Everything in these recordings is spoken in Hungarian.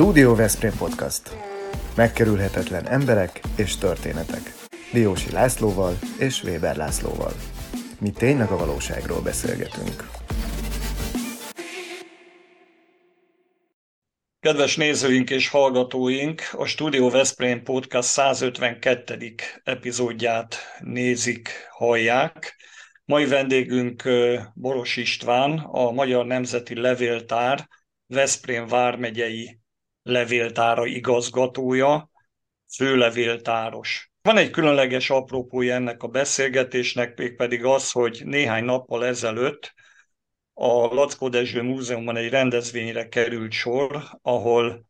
Studio Veszprém Podcast. Megkerülhetetlen emberek és történetek. Diósi Lászlóval és Weber Lászlóval. Mi tényleg a valóságról beszélgetünk. Kedves nézőink és hallgatóink, a Studio Veszprém Podcast 152. epizódját nézik, hallják. Mai vendégünk Boros István, a Magyar Nemzeti Levéltár Veszprém vármegyei levéltára igazgatója, főlevéltáros. Van egy különleges apropója ennek a beszélgetésnek, mégpedig az, hogy néhány nappal ezelőtt a Lackó Dezső Múzeumban egy rendezvényre került sor, ahol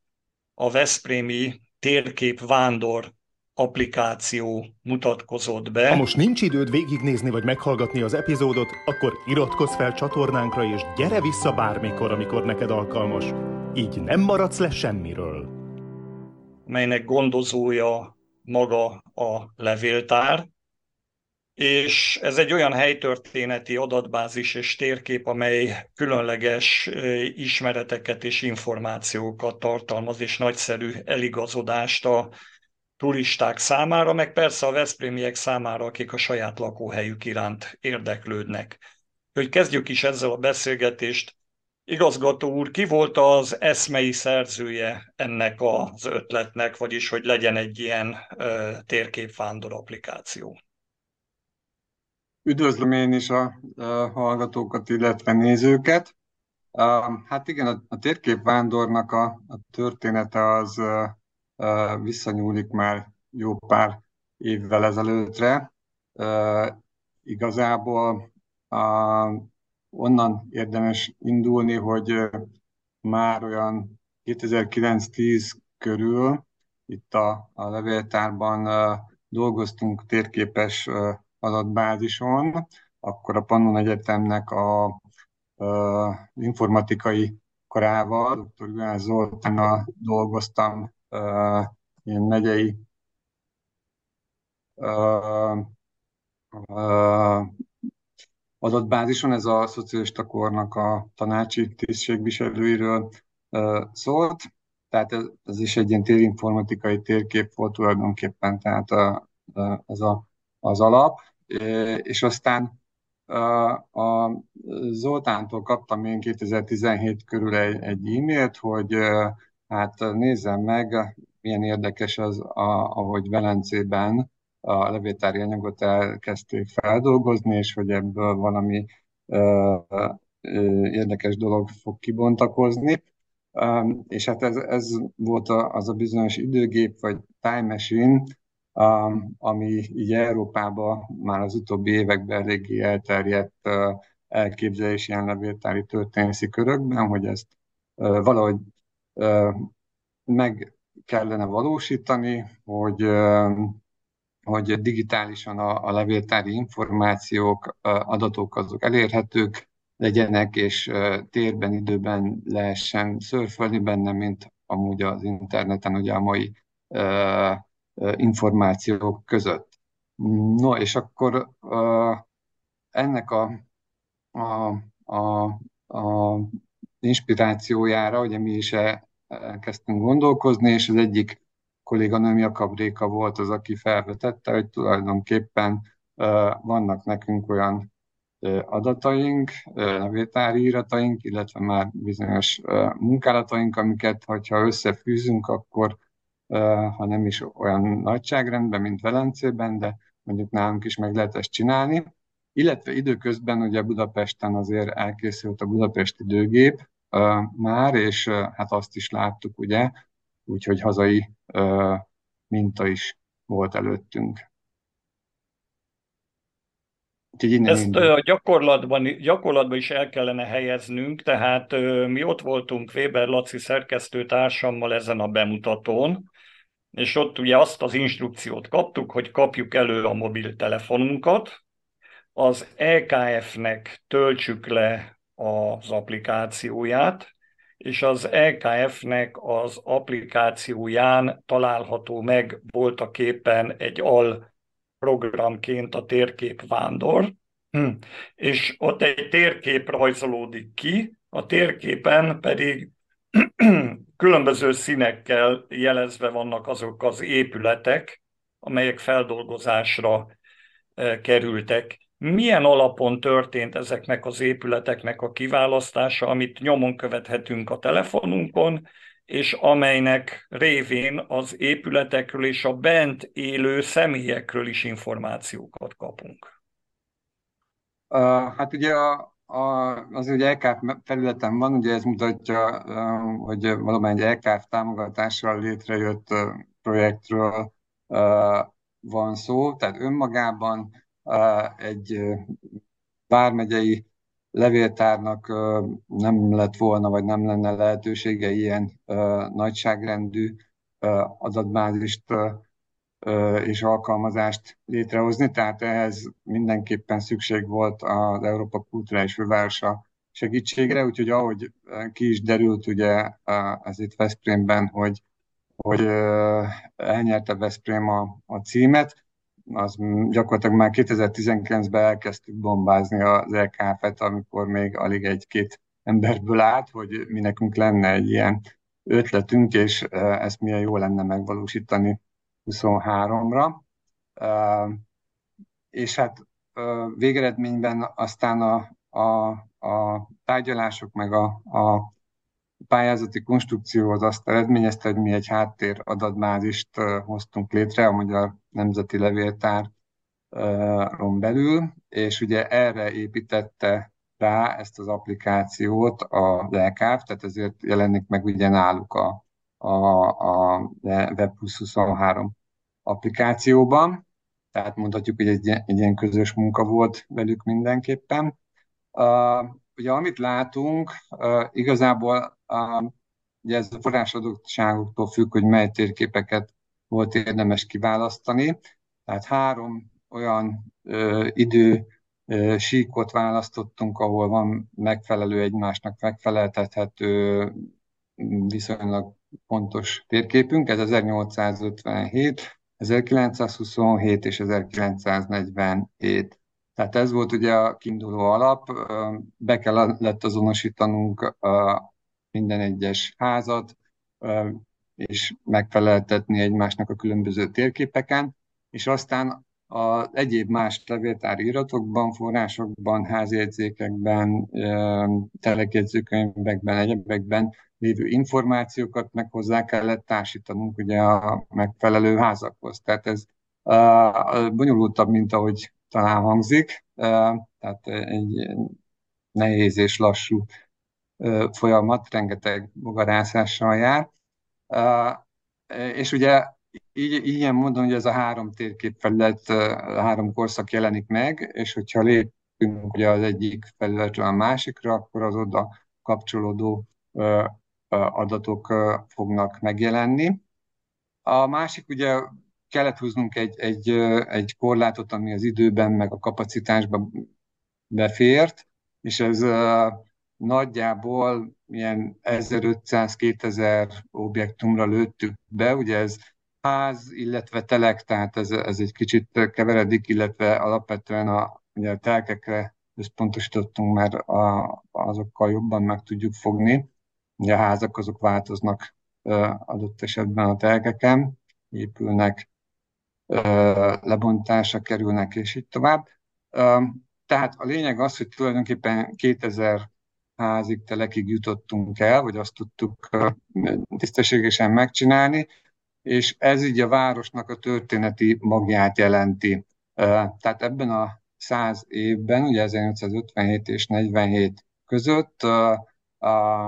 a Veszprémi térkép vándor applikáció mutatkozott be. Ha most nincs időd végignézni vagy meghallgatni az epizódot, akkor iratkozz fel csatornánkra és gyere vissza bármikor, amikor neked alkalmas. Így nem maradsz le semmiről. Melynek gondozója maga a levéltár, és ez egy olyan helytörténeti adatbázis és térkép, amely különleges ismereteket és információkat tartalmaz, és nagyszerű eligazodást a turisták számára, meg persze a Veszprémiek számára, akik a saját lakóhelyük iránt érdeklődnek. Hogy kezdjük is ezzel a beszélgetést. Igazgató úr, ki volt az eszmei szerzője ennek az ötletnek, vagyis hogy legyen egy ilyen ö, térképvándor applikáció? Üdvözlöm én is a, a hallgatókat, illetve nézőket. Hát igen, a, a térképvándornak a, a története az visszanyúlik már jó pár évvel ezelőttre. Igazából onnan érdemes indulni, hogy már olyan 2009-10 körül itt a, a levéltárban dolgoztunk térképes adatbázison, akkor a Pannon Egyetemnek a, a informatikai karával, dr. Gülán Zoltánnal dolgoztam ilyen megyei adatbázison, ez a szocialista kornak a tanácsi tisztségviselőiről szólt, tehát ez, ez is egy ilyen térinformatikai térkép volt tulajdonképpen, tehát a, ez a, az alap, és aztán a Zoltántól kaptam én 2017 körül egy, egy e-mailt, hogy Hát nézzem meg, milyen érdekes az, a, ahogy Velencében a levéltári anyagot elkezdték feldolgozni, és hogy ebből valami ö, ö, érdekes dolog fog kibontakozni. Um, és hát ez, ez volt a, az a bizonyos időgép, vagy time machine, um, ami így Európában már az utóbbi években eléggé elterjedt uh, elképzelés ilyen levéltári történészi körökben, hogy ezt uh, valahogy meg kellene valósítani, hogy, hogy digitálisan a, a levéltári információk, adatok azok elérhetők legyenek, és térben, időben lehessen szörfölni benne, mint amúgy az interneten ugye a mai információk között. No, és akkor ennek a, a, a, a inspirációjára, ugye mi is elkezdtünk gondolkozni, és az egyik kolléganőm Jakab Réka volt az, aki felvetette, hogy tulajdonképpen vannak nekünk olyan adataink, levéltári írataink, illetve már bizonyos munkálataink, amiket, hogyha összefűzünk, akkor ha nem is olyan nagyságrendben, mint Velencében, de mondjuk nálunk is meg lehet ezt csinálni. Illetve időközben ugye Budapesten azért elkészült a Budapesti időgép, már, és hát azt is láttuk, ugye, úgyhogy hazai minta is volt előttünk. Ezt a gyakorlatban, gyakorlatban is el kellene helyeznünk, tehát mi ott voltunk Weber Laci szerkesztő társammal ezen a bemutatón, és ott ugye azt az instrukciót kaptuk, hogy kapjuk elő a mobiltelefonunkat, az EKF-nek töltsük le az applikációját, és az EKF-nek az applikációján található meg voltak egy al programként a térkép vándor, hm. és ott egy térkép rajzolódik ki, a térképen pedig különböző színekkel jelezve vannak azok az épületek, amelyek feldolgozásra kerültek. Milyen alapon történt ezeknek az épületeknek a kiválasztása, amit nyomon követhetünk a telefonunkon, és amelynek révén az épületekről és a bent élő személyekről is információkat kapunk? Uh, hát ugye a, a, az ugye EKF felületen van, ugye ez mutatja, uh, hogy valamennyi EKF támogatással létrejött uh, projektről uh, van szó, tehát önmagában egy vármegyei levéltárnak nem lett volna, vagy nem lenne lehetősége ilyen nagyságrendű adatbázist és alkalmazást létrehozni, tehát ehhez mindenképpen szükség volt az Európa Kulturális Fővárosa segítségre, úgyhogy ahogy ki is derült ugye ez itt Veszprémben, hogy, hogy elnyerte Veszprém a, a címet, az gyakorlatilag már 2019-ben elkezdtük bombázni az LKF-et, amikor még alig egy-két emberből állt, hogy mi nekünk lenne egy ilyen ötletünk, és ezt milyen jó lenne megvalósítani 23-ra. És hát végeredményben aztán a, a, a tárgyalások meg a, a pályázati konstrukció az azt eredményezte, hogy mi egy háttér adatbázist hoztunk létre a Magyar Nemzeti Levéltáron belül, és ugye erre építette rá ezt az applikációt a LKF, tehát ezért jelenik meg ugye náluk a, a, a Web 23 applikációban, tehát mondhatjuk, hogy egy, egy ilyen közös munka volt velük mindenképpen. Ugye amit látunk, igazából Ugye ez a forrásadottságoktól függ, hogy mely térképeket volt érdemes kiválasztani. Tehát három olyan ö, idő ö, síkot választottunk, ahol van megfelelő egymásnak megfeleltethető viszonylag pontos térképünk. Ez 1857, 1927 és 1947. Tehát ez volt ugye a kiinduló alap, be kellett azonosítanunk minden egyes házat, és megfeleltetni egymásnak a különböző térképeken, és aztán az egyéb más levéltári iratokban, forrásokban, házjegyzékekben, telekjegyzőkönyvekben, egyebekben lévő információkat meg hozzá kellett társítanunk ugye a megfelelő házakhoz. Tehát ez bonyolultabb, mint ahogy talán hangzik, tehát egy nehéz és lassú folyamat, rengeteg bogarászással jár. És ugye így, ilyen mondom, hogy ez a három térképfelület, a három korszak jelenik meg, és hogyha lépünk ugye az egyik felületről a másikra, akkor az oda kapcsolódó adatok fognak megjelenni. A másik ugye kellett húznunk egy, egy, egy korlátot, ami az időben meg a kapacitásban befért, és ez nagyjából ilyen 1500-2000 objektumra lőttük be, ugye ez ház, illetve telek, tehát ez, ez egy kicsit keveredik, illetve alapvetően a, ugye a telkekre összpontosítottunk, mert a, azokkal jobban meg tudjuk fogni. Ugye a házak azok változnak adott esetben a telkeken, épülnek, lebontásra kerülnek, és így tovább. Tehát a lényeg az, hogy tulajdonképpen 2000 házig, telekig jutottunk el, vagy azt tudtuk tisztességesen megcsinálni, és ez így a városnak a történeti magját jelenti. Tehát ebben a száz évben, ugye 1857 és 47 között a, a,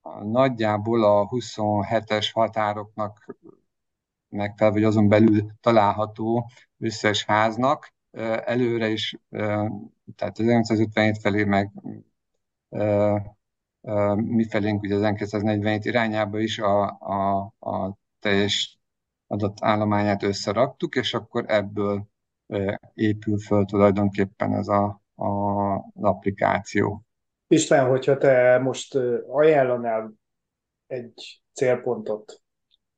a nagyjából a 27-es határoknak megfelelő, vagy azon belül található összes háznak előre is, tehát 1957 felé meg mi felénk ugye az 1947 irányába is a, a, a teljes adatállományát összeraktuk, és akkor ebből épül föl tulajdonképpen ez a, a, az applikáció. István, hogyha te most ajánlanál egy célpontot,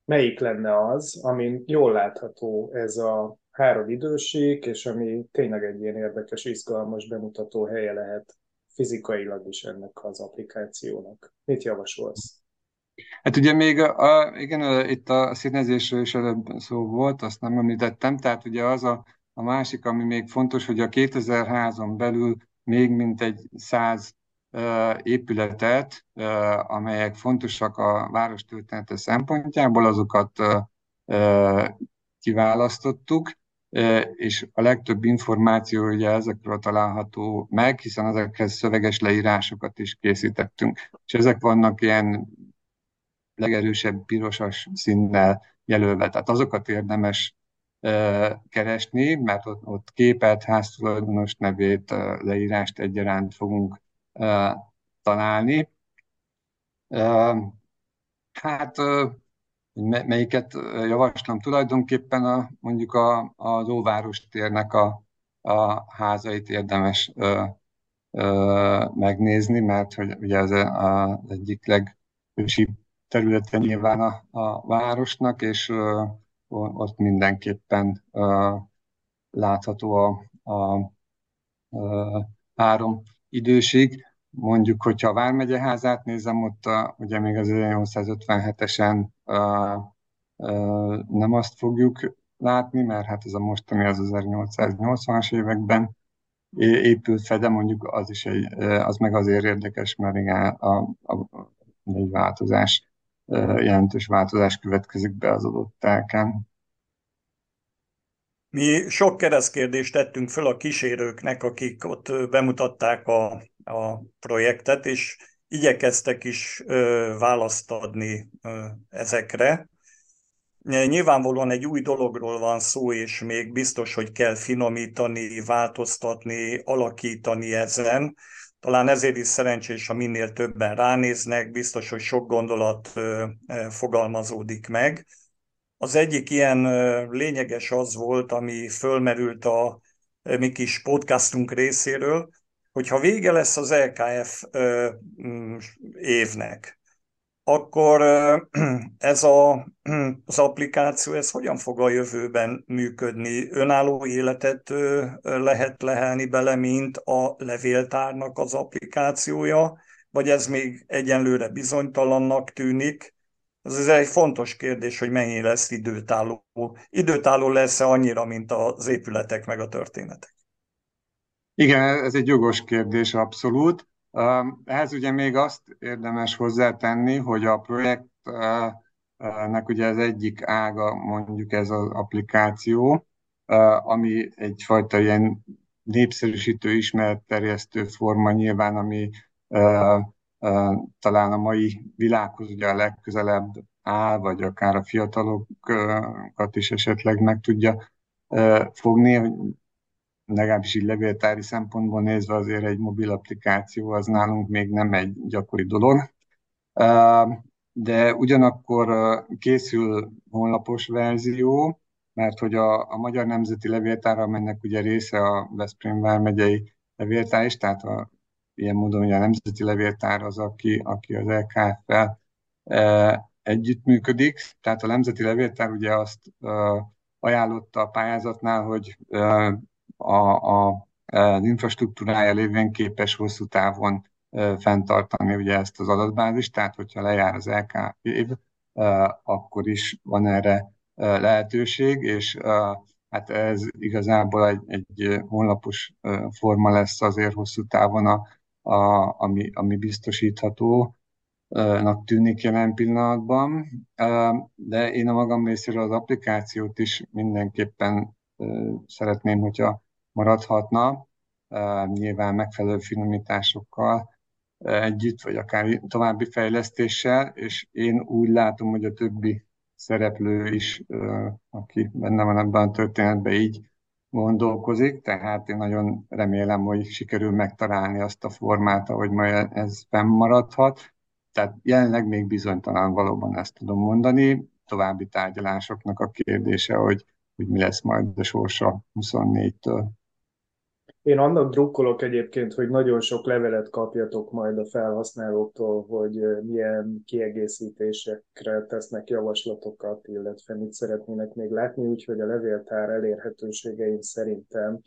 melyik lenne az, amin jól látható ez a három időség, és ami tényleg egy ilyen érdekes, izgalmas bemutató helye lehet fizikailag is ennek az applikációnak. Mit javasolsz? Hát ugye még, a, igen, itt a színezésről is előbb szó volt, azt nem említettem, tehát ugye az a, a másik, ami még fontos, hogy a 2003-on belül még mintegy száz uh, épületet, amelyek fontosak a város története szempontjából, azokat kiválasztottuk, és a legtöbb információ ugye ezekről található meg, hiszen ezekhez szöveges leírásokat is készítettünk. És ezek vannak ilyen legerősebb pirosas színnel jelölve. Tehát azokat érdemes keresni, mert ott képet, háztulajdonos nevét, leírást egyaránt fogunk találni. Hát melyiket javaslom tulajdonképpen a, mondjuk a, az Óváros térnek a, a házait érdemes ö, ö, megnézni, mert hogy ugye ez az egyik legősibb területe nyilván a, a városnak, és ö, ott mindenképpen ö, látható a, a, a három időség. Mondjuk, hogyha a Vármegye házát nézem, ott a, ugye még az 1857-esen nem azt fogjuk látni, mert hát ez a mostani az 1880-as években épült fel, de mondjuk az is egy, az meg azért érdekes, mert igen, a, a, a egy változás, jelentős változás következik be az adott telken. Mi sok keresztkérdést tettünk föl a kísérőknek, akik ott bemutatták a, a projektet, és igyekeztek is ö, választ adni ö, ezekre. Nyilvánvalóan egy új dologról van szó, és még biztos, hogy kell finomítani, változtatni, alakítani ezen. Talán ezért is szerencsés, ha minél többen ránéznek, biztos, hogy sok gondolat fogalmazódik meg. Az egyik ilyen lényeges az volt, ami fölmerült a mi kis podcastunk részéről, hogyha vége lesz az LKF évnek, akkor ez a, az applikáció, ez hogyan fog a jövőben működni? Önálló életet lehet lehelni bele, mint a levéltárnak az applikációja, vagy ez még egyenlőre bizonytalannak tűnik? Ez egy fontos kérdés, hogy mennyi lesz időtálló. Időtálló lesz-e annyira, mint az épületek meg a történetek? Igen, ez egy jogos kérdés, abszolút. Ehhez ugye még azt érdemes hozzátenni, hogy a projektnek ugye az egyik ága mondjuk ez az applikáció, ami egyfajta ilyen népszerűsítő, ismeretterjesztő forma nyilván, ami talán a mai világhoz ugye a legközelebb áll, vagy akár a fiatalokat is esetleg meg tudja fogni, legalábbis így levéltári szempontból nézve azért egy mobil applikáció az nálunk még nem egy gyakori dolog. De ugyanakkor készül honlapos verzió, mert hogy a, a Magyar Nemzeti Levéltár, amelynek ugye része a Veszprém vármegyei levéltár is, tehát a, ilyen módon ugye a Nemzeti Levéltár az, aki, aki az LKF-fel e, együttműködik. Tehát a Nemzeti Levéltár ugye azt e, ajánlotta a pályázatnál, hogy e, a, a, az infrastruktúrája lévén képes hosszú távon fenntartani ugye ezt az adatbázist, tehát hogyha lejár az LK év, akkor is van erre lehetőség, és hát ez igazából egy, egy honlapos forma lesz azért hosszú távon, a, a, ami, ami biztosítható tűnik jelen pillanatban, de én a magam részéről az applikációt is mindenképpen szeretném, hogyha maradhatna, nyilván megfelelő finomításokkal együtt, vagy akár további fejlesztéssel, és én úgy látom, hogy a többi szereplő is, aki benne van ebben a történetben, így gondolkozik, tehát én nagyon remélem, hogy sikerül megtalálni azt a formát, ahogy majd ez fennmaradhat. Tehát jelenleg még bizonytalan valóban ezt tudom mondani. További tárgyalásoknak a kérdése, hogy, hogy mi lesz majd a sorsa 24-től. Én annak drukkolok egyébként, hogy nagyon sok levelet kapjatok majd a felhasználóktól, hogy milyen kiegészítésekre tesznek javaslatokat, illetve mit szeretnének még látni, úgyhogy a levéltár elérhetőségeim szerintem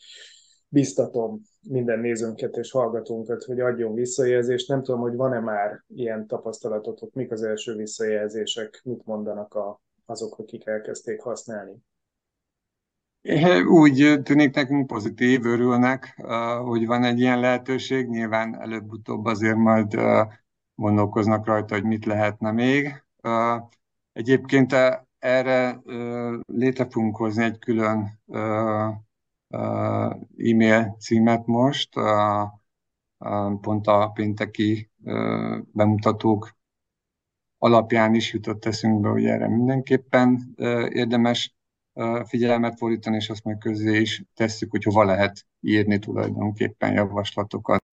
biztatom minden nézőnket és hallgatónkat, hogy adjon visszajelzést. Nem tudom, hogy van-e már ilyen tapasztalatotok, mik az első visszajelzések, mit mondanak a, azok, akik elkezdték használni. Úgy tűnik nekünk pozitív, örülnek, hogy van egy ilyen lehetőség. Nyilván előbb-utóbb azért majd gondolkoznak rajta, hogy mit lehetne még. Egyébként erre létre fogunk hozni egy külön e-mail címet most, pont a pénteki bemutatók alapján is jutott eszünkbe, hogy erre mindenképpen érdemes figyelmet fordítani, és azt meg közé is tesszük, hogy hova lehet írni tulajdonképpen javaslatokat.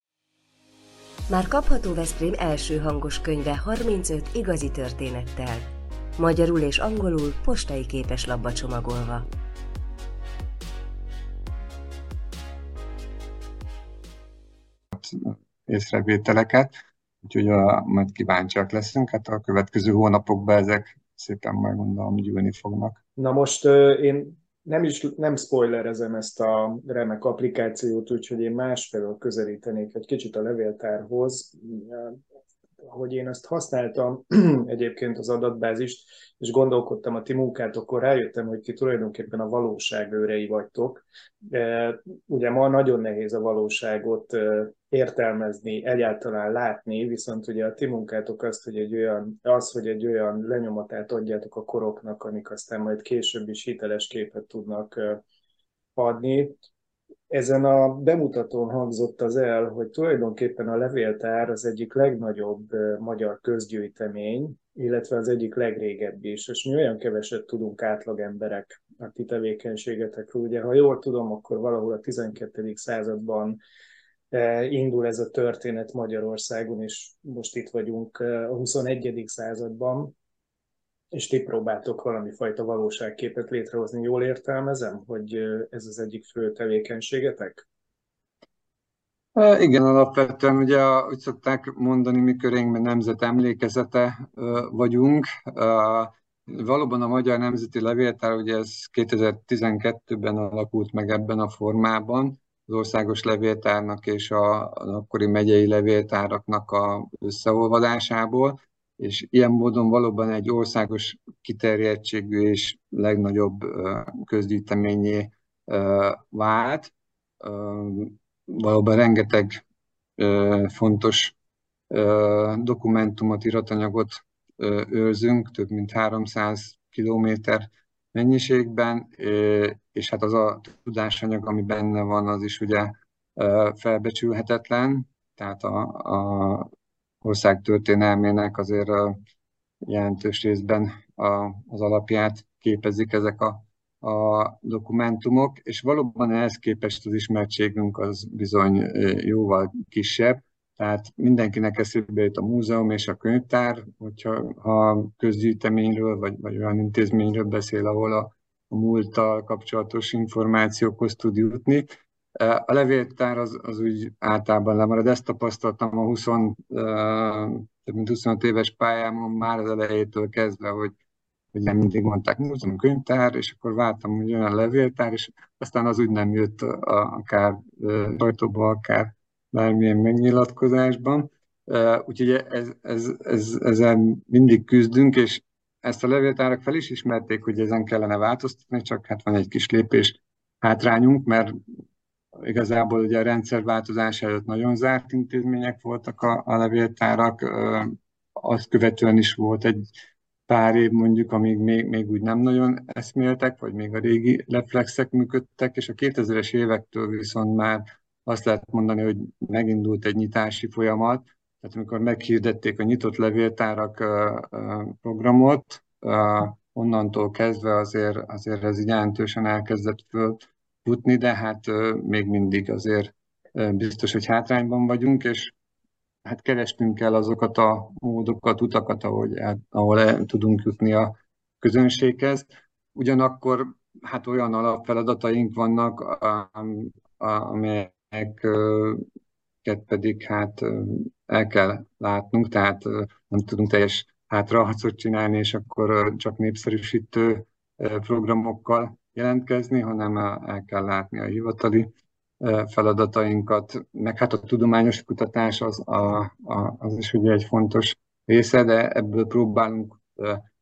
Már kapható Veszprém első hangos könyve 35 igazi történettel. Magyarul és angolul postai képeslapba csomagolva. észrevételeket, úgyhogy a, majd kíváncsiak leszünk. Hát a következő hónapokban ezek szépen majd gondolom gyűlni fognak. Na most én nem is nem spoilerezem ezt a remek applikációt, úgyhogy én másfelől közelítenék egy kicsit a levéltárhoz hogy én ezt használtam egyébként az adatbázist, és gondolkodtam a ti munkátokon, rájöttem, hogy ti tulajdonképpen a valóság őrei vagytok. Ugye ma nagyon nehéz a valóságot értelmezni, egyáltalán látni, viszont ugye a ti munkátok azt, hogy egy olyan, az, hogy egy olyan lenyomatát adjátok a koroknak, amik aztán majd később is hiteles képet tudnak adni, ezen a bemutatón hangzott az el, hogy tulajdonképpen a levéltár az egyik legnagyobb magyar közgyűjtemény, illetve az egyik legrégebbi is, és mi olyan keveset tudunk átlag emberek a ti tevékenységetekről. Ugye, ha jól tudom, akkor valahol a 12. században indul ez a történet Magyarországon, és most itt vagyunk a 21. században, és ti próbáltok valami fajta valóságképet létrehozni. Jól értelmezem, hogy ez az egyik fő tevékenységetek? Igen, alapvetően ugye úgy szokták mondani, mi körénkben nemzet emlékezete vagyunk. Valóban a Magyar Nemzeti Levéltár, ugye ez 2012-ben alakult meg ebben a formában, az országos levéltárnak és a, az akkori megyei levéltáraknak a összeolvadásából és ilyen módon valóban egy országos kiterjedtségű és legnagyobb közgyűjteményé vált. Valóban rengeteg fontos dokumentumot, iratanyagot őrzünk, több mint 300 kilométer mennyiségben, és hát az a tudásanyag, ami benne van, az is ugye felbecsülhetetlen, tehát a, a ország történelmének azért jelentős részben az alapját képezik ezek a, a dokumentumok, és valóban ehhez képest az ismertségünk az bizony jóval kisebb, tehát mindenkinek eszébe jut a múzeum és a könyvtár, hogyha ha közgyűjteményről vagy, vagy olyan intézményről beszél, ahol a, a múlttal kapcsolatos információkhoz tud jutni, a levéltár az, az úgy általában lemarad. Ezt tapasztaltam a 20, több mint 25 éves pályámon már az elejétől kezdve, hogy, hogy nem mindig mondták múzeum, könyvtár, és akkor vártam, hogy jön a levéltár, és aztán az úgy nem jött a, akár sajtóba, akár bármilyen megnyilatkozásban. Úgyhogy ez, ez, ez, ezzel mindig küzdünk, és ezt a levéltárak fel is ismerték, hogy ezen kellene változtatni, csak hát van egy kis lépés hátrányunk, mert Igazából ugye a rendszerváltozás előtt nagyon zárt intézmények voltak a, a levéltárak, azt követően is volt egy pár év mondjuk, amíg még, még úgy nem nagyon eszméltek, vagy még a régi reflexek működtek, és a 2000-es évektől viszont már azt lehet mondani, hogy megindult egy nyitási folyamat, tehát amikor meghirdették a nyitott levéltárak programot, onnantól kezdve azért, azért ez így jelentősen elkezdett föl futni, de hát még mindig azért biztos, hogy hátrányban vagyunk, és hát kerestünk el azokat a módokat, utakat, ahogy, ahol el tudunk jutni a közönséghez. Ugyanakkor hát olyan alapfeladataink vannak, amelyeket pedig hát el kell látnunk, tehát nem tudunk teljes hátraharcot csinálni, és akkor csak népszerűsítő programokkal jelentkezni, hanem el kell látni a hivatali feladatainkat, meg hát a tudományos kutatás az, a, a, az is ugye egy fontos része, de ebből próbálunk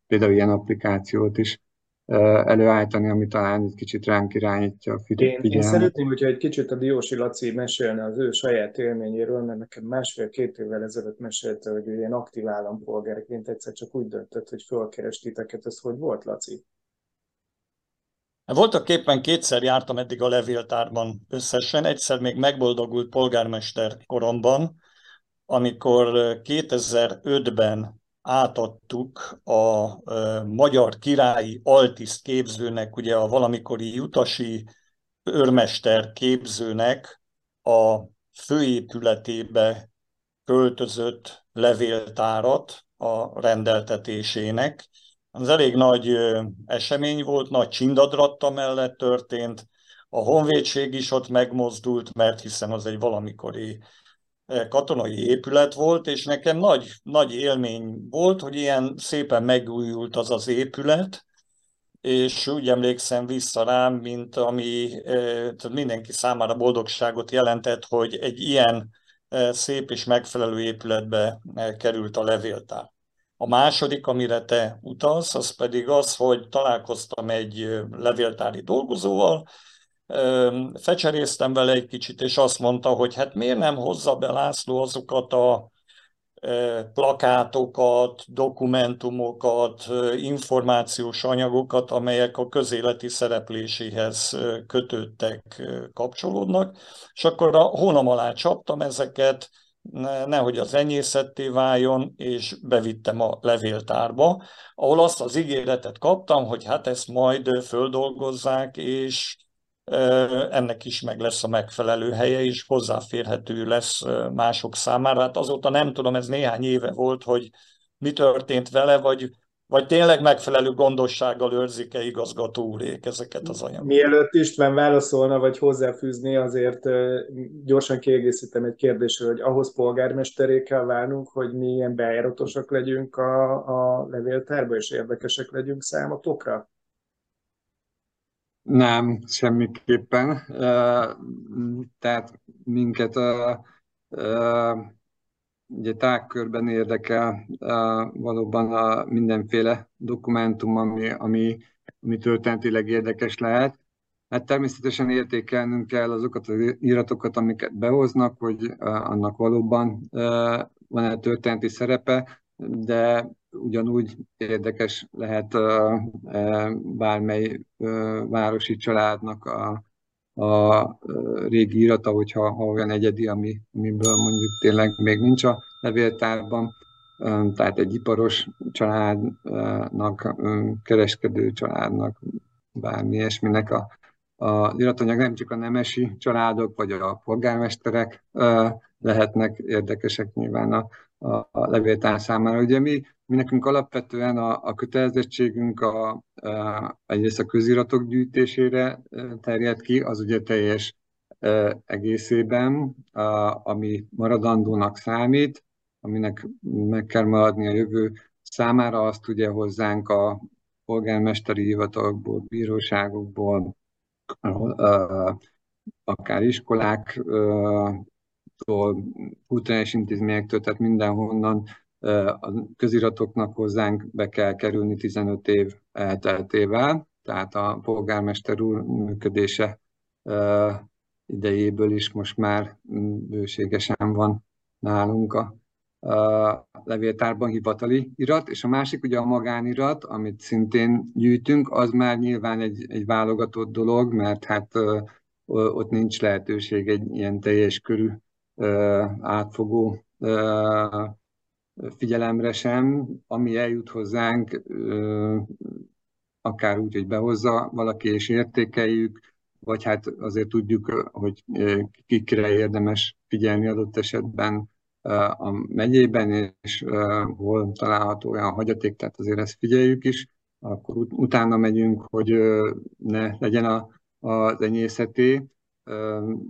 például ilyen applikációt is előállítani, ami talán egy kicsit ránk irányítja a figyelmet. Én, én szeretném, hogyha egy kicsit a Diósi Laci mesélne az ő saját élményéről, mert nekem másfél-két évvel ezelőtt mesélte, hogy ő ilyen aktív állampolgárként egyszer csak úgy döntött, hogy fölkerestiteket. Ez hogy volt, Laci? Voltak éppen kétszer jártam eddig a levéltárban összesen, egyszer még megboldogult polgármester koromban, amikor 2005-ben átadtuk a magyar királyi altiszt képzőnek, ugye a valamikori utasi őrmester képzőnek a főépületébe költözött levéltárat a rendeltetésének. Az elég nagy esemény volt, nagy csindadratta mellett történt, a honvédség is ott megmozdult, mert hiszen az egy valamikori katonai épület volt, és nekem nagy, nagy élmény volt, hogy ilyen szépen megújult az az épület, és úgy emlékszem vissza rám, mint ami mindenki számára boldogságot jelentett, hogy egy ilyen szép és megfelelő épületbe került a levéltár. A második, amire te utalsz, az pedig az, hogy találkoztam egy levéltári dolgozóval, fecseréztem vele egy kicsit, és azt mondta, hogy hát miért nem hozza be László azokat a plakátokat, dokumentumokat, információs anyagokat, amelyek a közéleti szerepléséhez kötődtek, kapcsolódnak, és akkor a hónam alá csaptam ezeket, nehogy az enyészetté váljon, és bevittem a levéltárba, ahol azt az ígéretet kaptam, hogy hát ezt majd földolgozzák, és ennek is meg lesz a megfelelő helye, és hozzáférhető lesz mások számára. Hát azóta nem tudom, ez néhány éve volt, hogy mi történt vele, vagy, vagy tényleg megfelelő gondossággal őrzik-e igazgató úrék ezeket az anyagokat? Mielőtt István válaszolna, vagy hozzáfűzni, azért gyorsan kiegészítem egy kérdésről, hogy ahhoz polgármesteré kell válnunk, hogy mi ilyen bejáratosak legyünk a, a levéltárba, és érdekesek legyünk számotokra? Nem, semmiképpen. Tehát minket ugye tágkörben érdekel valóban a mindenféle dokumentum, ami, ami, ami történetileg érdekes lehet. Hát természetesen értékelnünk kell azokat az iratokat, amiket behoznak, hogy annak valóban van-e történeti szerepe, de ugyanúgy érdekes lehet bármely városi családnak a, a régi irata, hogyha ha olyan egyedi, ami, amiből mondjuk tényleg még nincs a levéltárban. Tehát egy iparos családnak, kereskedő családnak, bármi ilyesminek a, a iratanyag nem csak a nemesi családok vagy a polgármesterek lehetnek érdekesek nyilván a, a, levéltár számára. Ugye mi, mi nekünk alapvetően a, a kötelezettségünk a, a, egyrészt a köziratok gyűjtésére terjed ki, az ugye teljes egészében, a, ami maradandónak számít, aminek meg kell maradni a jövő számára, azt ugye hozzánk a polgármesteri hivatalokból, bíróságokból, akár iskolák, kulturális intézményektől, tehát mindenhonnan a köziratoknak hozzánk be kell kerülni 15 év elteltével, tehát a polgármester úr működése idejéből is most már bőségesen van nálunk a, a levéltárban hivatali irat, és a másik ugye a magánirat, amit szintén gyűjtünk, az már nyilván egy, egy válogatott dolog, mert hát ott nincs lehetőség egy ilyen teljes körű átfogó figyelemre sem, ami eljut hozzánk, akár úgy, hogy behozza valaki és értékeljük, vagy hát azért tudjuk, hogy kikre érdemes figyelni adott esetben a megyében, és hol található olyan hagyaték, tehát azért ezt figyeljük is, akkor utána megyünk, hogy ne legyen a, az enyészeté.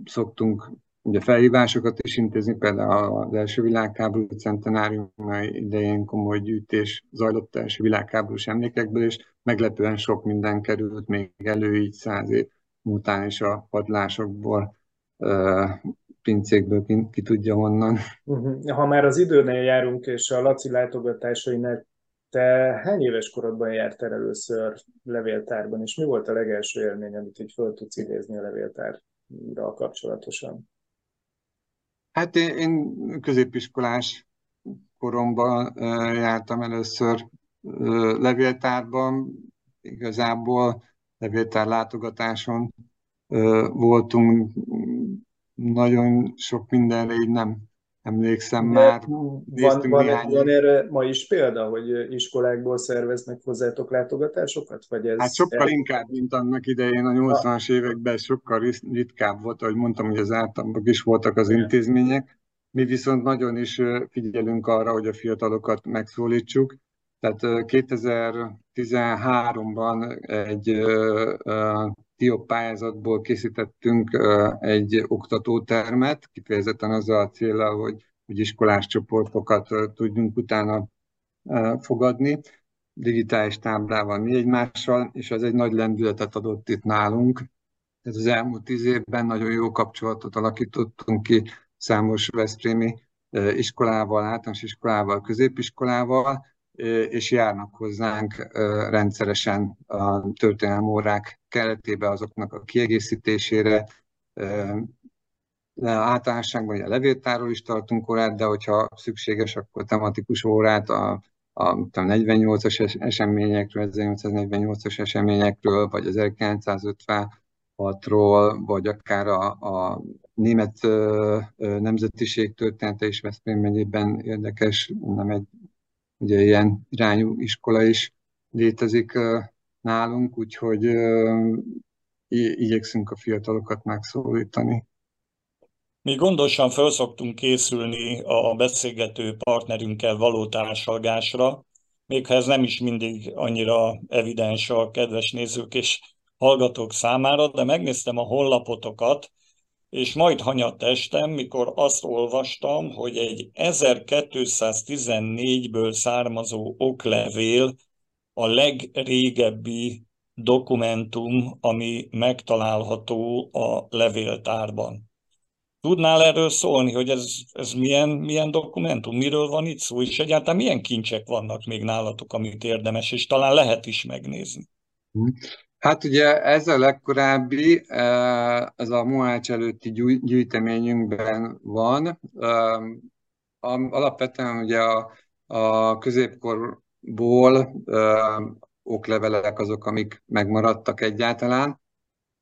Szoktunk ugye felhívásokat is intézni, például az első világháború centenárium idején komoly gyűjtés zajlott első világháborús emlékekből, és meglepően sok minden került még elő így száz év után is a padlásokból pincékből ki, tudja honnan. Uh-huh. Ha már az időnél járunk, és a Laci látogatásainál, te hány éves korodban jártál először levéltárban, és mi volt a legelső élmény, amit így föl tudsz idézni a levéltárral kapcsolatosan? Hát én, én középiskolás koromban jártam először levéltárban, igazából levéltár látogatáson voltunk, nagyon sok mindenre így nem emlékszem De már. Van, van, néhány... van erre ma is példa, hogy iskolákból szerveznek hozzátok látogatásokat? Vagy ez hát sokkal el... inkább, mint annak idején a 80-as években, sokkal ritkább volt, ahogy mondtam, hogy az általában is voltak az intézmények. Mi viszont nagyon is figyelünk arra, hogy a fiatalokat megszólítsuk. Tehát 2013-ban egy pályázatból készítettünk egy oktatótermet, kifejezetten azzal a célral, hogy, hogy iskolás csoportokat tudjunk utána fogadni, digitális táblával mi egymással, és az egy nagy lendületet adott itt nálunk. Tehát az elmúlt tíz évben nagyon jó kapcsolatot alakítottunk ki számos Veszprémi iskolával, általános iskolával, középiskolával, és járnak hozzánk rendszeresen a történelmi órák keretében azoknak a kiegészítésére. Általánosságban a levéltáról is tartunk órát, de hogyha szükséges, akkor tematikus órát a, a 48-as eseményekről, 1848-as eseményekről, vagy az 1956-ról, vagy akár a, a német nemzetiség története is Veszprém megyében érdekes, nem egy ugye ilyen irányú iskola is létezik nálunk, úgyhogy igyekszünk a fiatalokat megszólítani. Mi gondosan fel szoktunk készülni a beszélgető partnerünkkel való társalgásra, még ha ez nem is mindig annyira evidens a kedves nézők és hallgatók számára, de megnéztem a honlapotokat, és majd hanyatt estem, mikor azt olvastam, hogy egy 1214-ből származó oklevél a legrégebbi dokumentum, ami megtalálható a levéltárban. Tudnál erről szólni, hogy ez, ez milyen, milyen dokumentum, miről van itt szó, és egyáltalán milyen kincsek vannak még nálatok, amit érdemes, és talán lehet is megnézni? Hát ugye ez a legkorábbi, eh, ez a Mohács előtti gyűjteményünkben van. Alapvetően ugye a, a középkorból oklevelek azok, amik megmaradtak egyáltalán.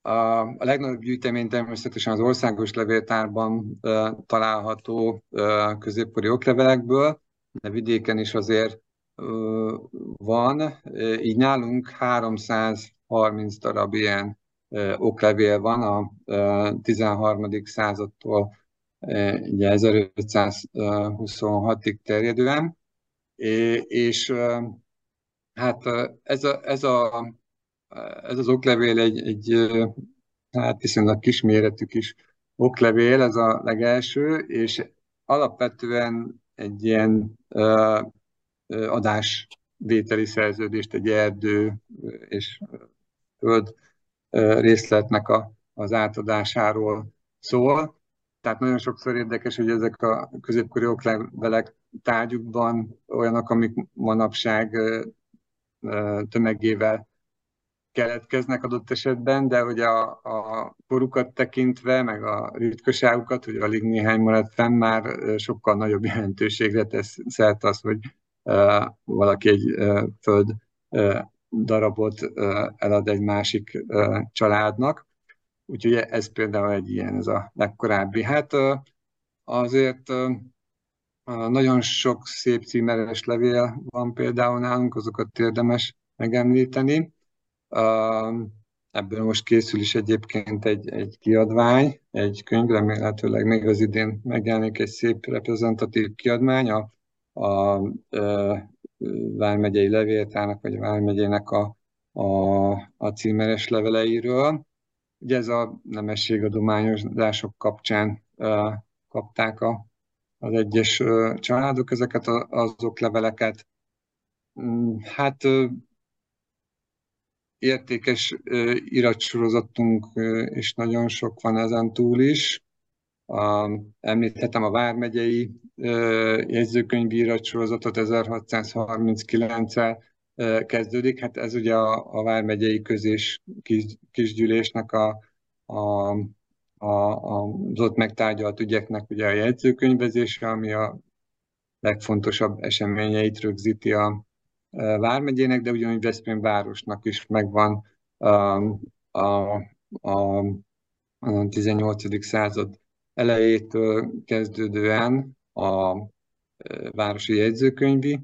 A legnagyobb gyűjtemény természetesen az országos levéltárban található középkori oklevelekből, de vidéken is azért van. Így nálunk 300 30 darab ilyen oklevél van a 13. századtól ugye 1526-ig terjedően, és hát ez, a, ez, a, ez az oklevél egy, egy hát viszonylag kisméretű kis oklevél, ez a legelső, és alapvetően egy ilyen adásvételi szerződést egy erdő és föld részletnek a, az átadásáról szól. Tehát nagyon sokszor érdekes, hogy ezek a középkori oklevelek tárgyukban olyanok, amik manapság tömegével keletkeznek adott esetben, de hogy a, a korukat tekintve, meg a ritkaságukat, hogy alig néhány maradt fenn, már sokkal nagyobb jelentőségre tesz szert az, hogy valaki egy föld darabot elad egy másik családnak. Úgyhogy ez például egy ilyen, ez a legkorábbi. Hát azért nagyon sok szép címeres levél van például nálunk, azokat érdemes megemlíteni. Ebből most készül is egyébként egy, egy kiadvány, egy könyv, remélhetőleg még az idén megjelenik egy szép reprezentatív kiadvány, a, a, a Vármegyei Levéltárnak, vagy a Vármegyének a, a, a címeres leveleiről. Ugye ez a nemességadományozások kapcsán kapták a, az egyes családok ezeket az okleveleket. Um, hát uh, értékes iratsorozatunk, és nagyon sok van ezen túl is. Említhetem a Vármegyei jegyzőkönyvi iratsorozatot 1639-el kezdődik. Hát ez ugye a, a Vármegyei Közés kis, kisgyűlésnek a, a, a, az ott megtárgyalt ügyeknek ugye a jegyzőkönyvezése, ami a legfontosabb eseményeit rögzíti a Vármegyének, de ugyanúgy Veszprém városnak is megvan a, a, a, a 18. század elejétől kezdődően a városi jegyzőkönyvi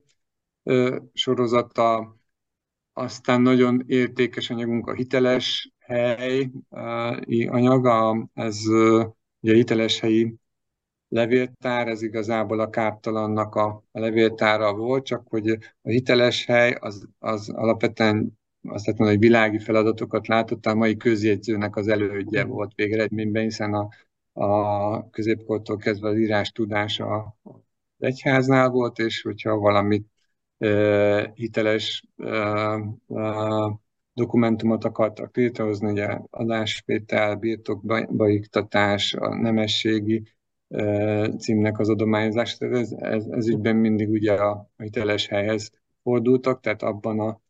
sorozata, aztán nagyon értékes anyagunk a hiteles hely anyaga, ez ugye a hiteles helyi levéltár, ez igazából a káptalannak a, a levéltára volt, csak hogy a hiteles hely az, az alapvetően azt lehet mondani, hogy világi feladatokat látott, a mai közjegyzőnek az elődje mm. volt végeredményben, hiszen a, a középkortól kezdve az írás tudása az egyháznál volt, és hogyha valamit hiteles e, e, dokumentumot akartak létrehozni, ugye adásvétel, birtokbaiktatás, a nemességi címnek az adományozás. Ez, ez, ez ügyben mindig ugye a hiteles helyhez fordultak, tehát abban a,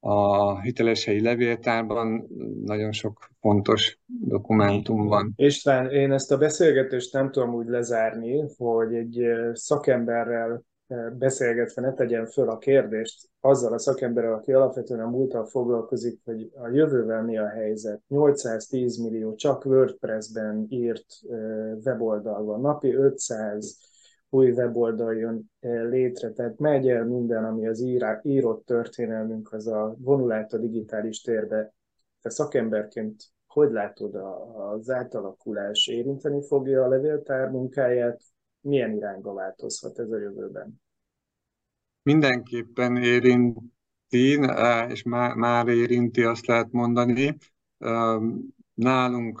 a hiteles helyi levéltárban nagyon sok fontos dokumentum van. István, én ezt a beszélgetést nem tudom úgy lezárni, hogy egy szakemberrel beszélgetve ne tegyen föl a kérdést azzal a szakemberrel, aki alapvetően a múltal foglalkozik, hogy a jövővel mi a helyzet. 810 millió csak WordPress-ben írt weboldal van, napi 500 új weboldal jön létre, tehát megy el minden, ami az írá, írott történelmünk, az a vonulát a digitális térbe. Te szakemberként hogy látod az átalakulás? Érinteni fogja a levéltár munkáját? milyen irányba változhat ez a jövőben? Mindenképpen érinti, és már érinti, azt lehet mondani. Nálunk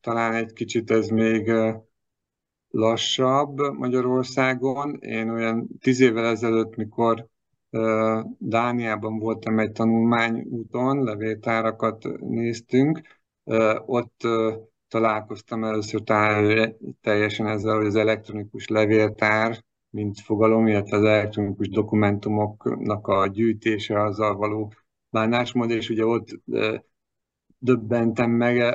talán egy kicsit ez még lassabb Magyarországon. Én olyan tíz évvel ezelőtt, mikor Dániában voltam egy tanulmányúton, levéltárakat néztünk, ott találkoztam először teljesen ezzel, hogy az elektronikus levéltár, mint fogalom, illetve az elektronikus dokumentumoknak a gyűjtése, azzal való bánásmód, és ugye ott döbbentem meg,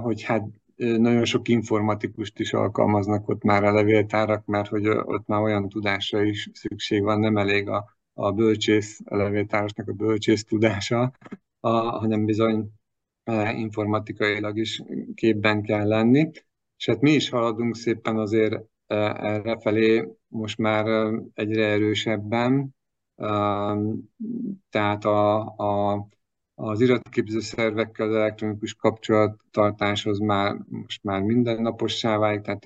hogy hát nagyon sok informatikust is alkalmaznak ott már a levéltárak, mert hogy ott már olyan tudásra is szükség van, nem elég a, a bölcsész, a levéltárosnak a bölcsész tudása, a, hanem bizony informatikailag is képben kell lenni. És hát mi is haladunk szépen azért erre felé most már egyre erősebben. Tehát a, a, az iratképző szervekkel az elektronikus kapcsolattartáshoz már most már mindennapossá válik, tehát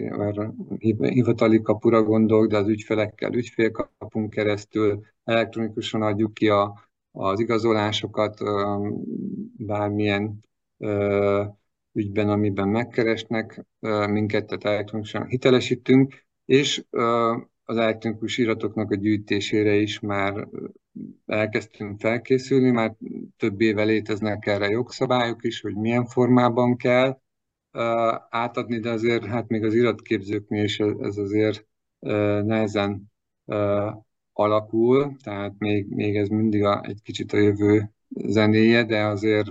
hivatali kapura gondolok, de az ügyfelekkel ügyfélkapunk keresztül elektronikusan adjuk ki a, az igazolásokat, bármilyen ügyben, amiben megkeresnek minket, tehát elektronikusan hitelesítünk, és az elektronikus iratoknak a gyűjtésére is már elkezdtünk felkészülni, már több éve léteznek erre jogszabályok is, hogy milyen formában kell átadni, de azért hát még az iratképzőknél is ez azért nehezen alakul, tehát még, még ez mindig a, egy kicsit a jövő zenéje, de azért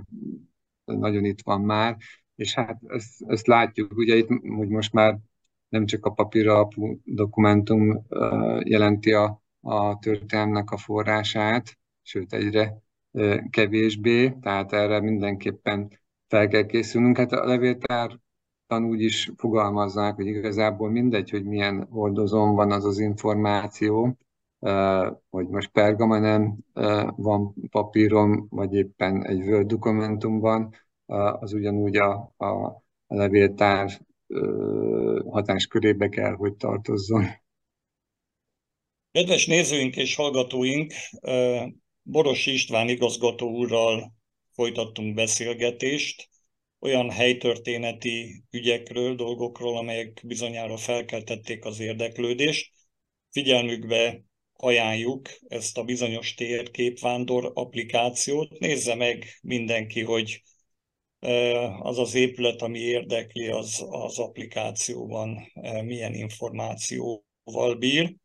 nagyon itt van már, és hát ezt, ezt látjuk, ugye itt, hogy most már nem csak a papírra alapú dokumentum jelenti a, a történelmnek a forrását, sőt egyre kevésbé, tehát erre mindenképpen fel kell készülnünk. Hát a levéltár úgy is fogalmazzák, hogy igazából mindegy, hogy milyen hordozón van az az információ, hogy most pergamanen van papírom, vagy éppen egy Word dokumentumban, az ugyanúgy a, a levéltár hatáskörébe kell, hogy tartozzon. Kedves nézőink és hallgatóink, Boros István igazgató úrral folytattunk beszélgetést olyan helytörténeti ügyekről, dolgokról, amelyek bizonyára felkeltették az érdeklődést. Figyelmükbe ajánljuk ezt a bizonyos térképvándor applikációt. Nézze meg mindenki, hogy az az épület, ami érdekli, az, az applikációban milyen információval bír.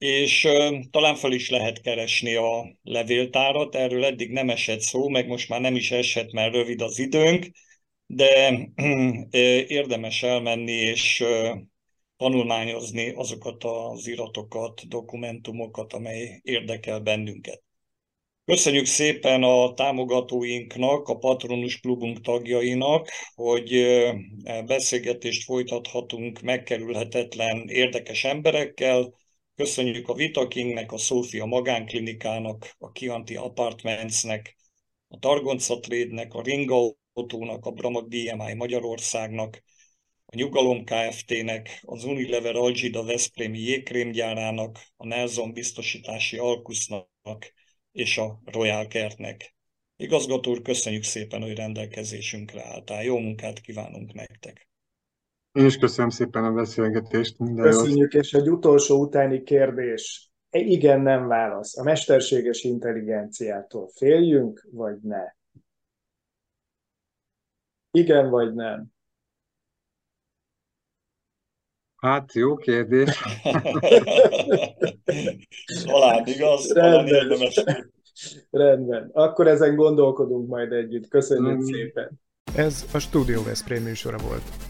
És talán fel is lehet keresni a levéltárat, erről eddig nem esett szó, meg most már nem is esett, mert rövid az időnk, de érdemes elmenni és tanulmányozni azokat az iratokat, dokumentumokat, amely érdekel bennünket. Köszönjük szépen a támogatóinknak, a Patronus Klubunk tagjainak, hogy beszélgetést folytathatunk megkerülhetetlen érdekes emberekkel. Köszönjük a Vitakingnek, a Szófia Magánklinikának, a Kianti Apartmentsnek, a Targonca Trade-nek, a Ringa Autónak, a Bramag DMI Magyarországnak, a Nyugalom Kft-nek, az Unilever Algida Veszprémi jégkrémgyárának, a Nelson biztosítási Alkusznak és a Royal Kertnek. Igazgató úr, köszönjük szépen, hogy rendelkezésünkre álltál. Jó munkát kívánunk nektek! Én is köszönöm szépen a beszélgetést. Minden Köszönjük, és egy utolsó utáni kérdés. Igen, nem válasz. A mesterséges intelligenciától féljünk, vagy ne? Igen, vagy nem? Hát, jó kérdés. talán igaz, talán érdemes. Rendben. Akkor ezen gondolkodunk majd együtt. Köszönjük mm. szépen. Ez a Studio Veszprém műsora volt.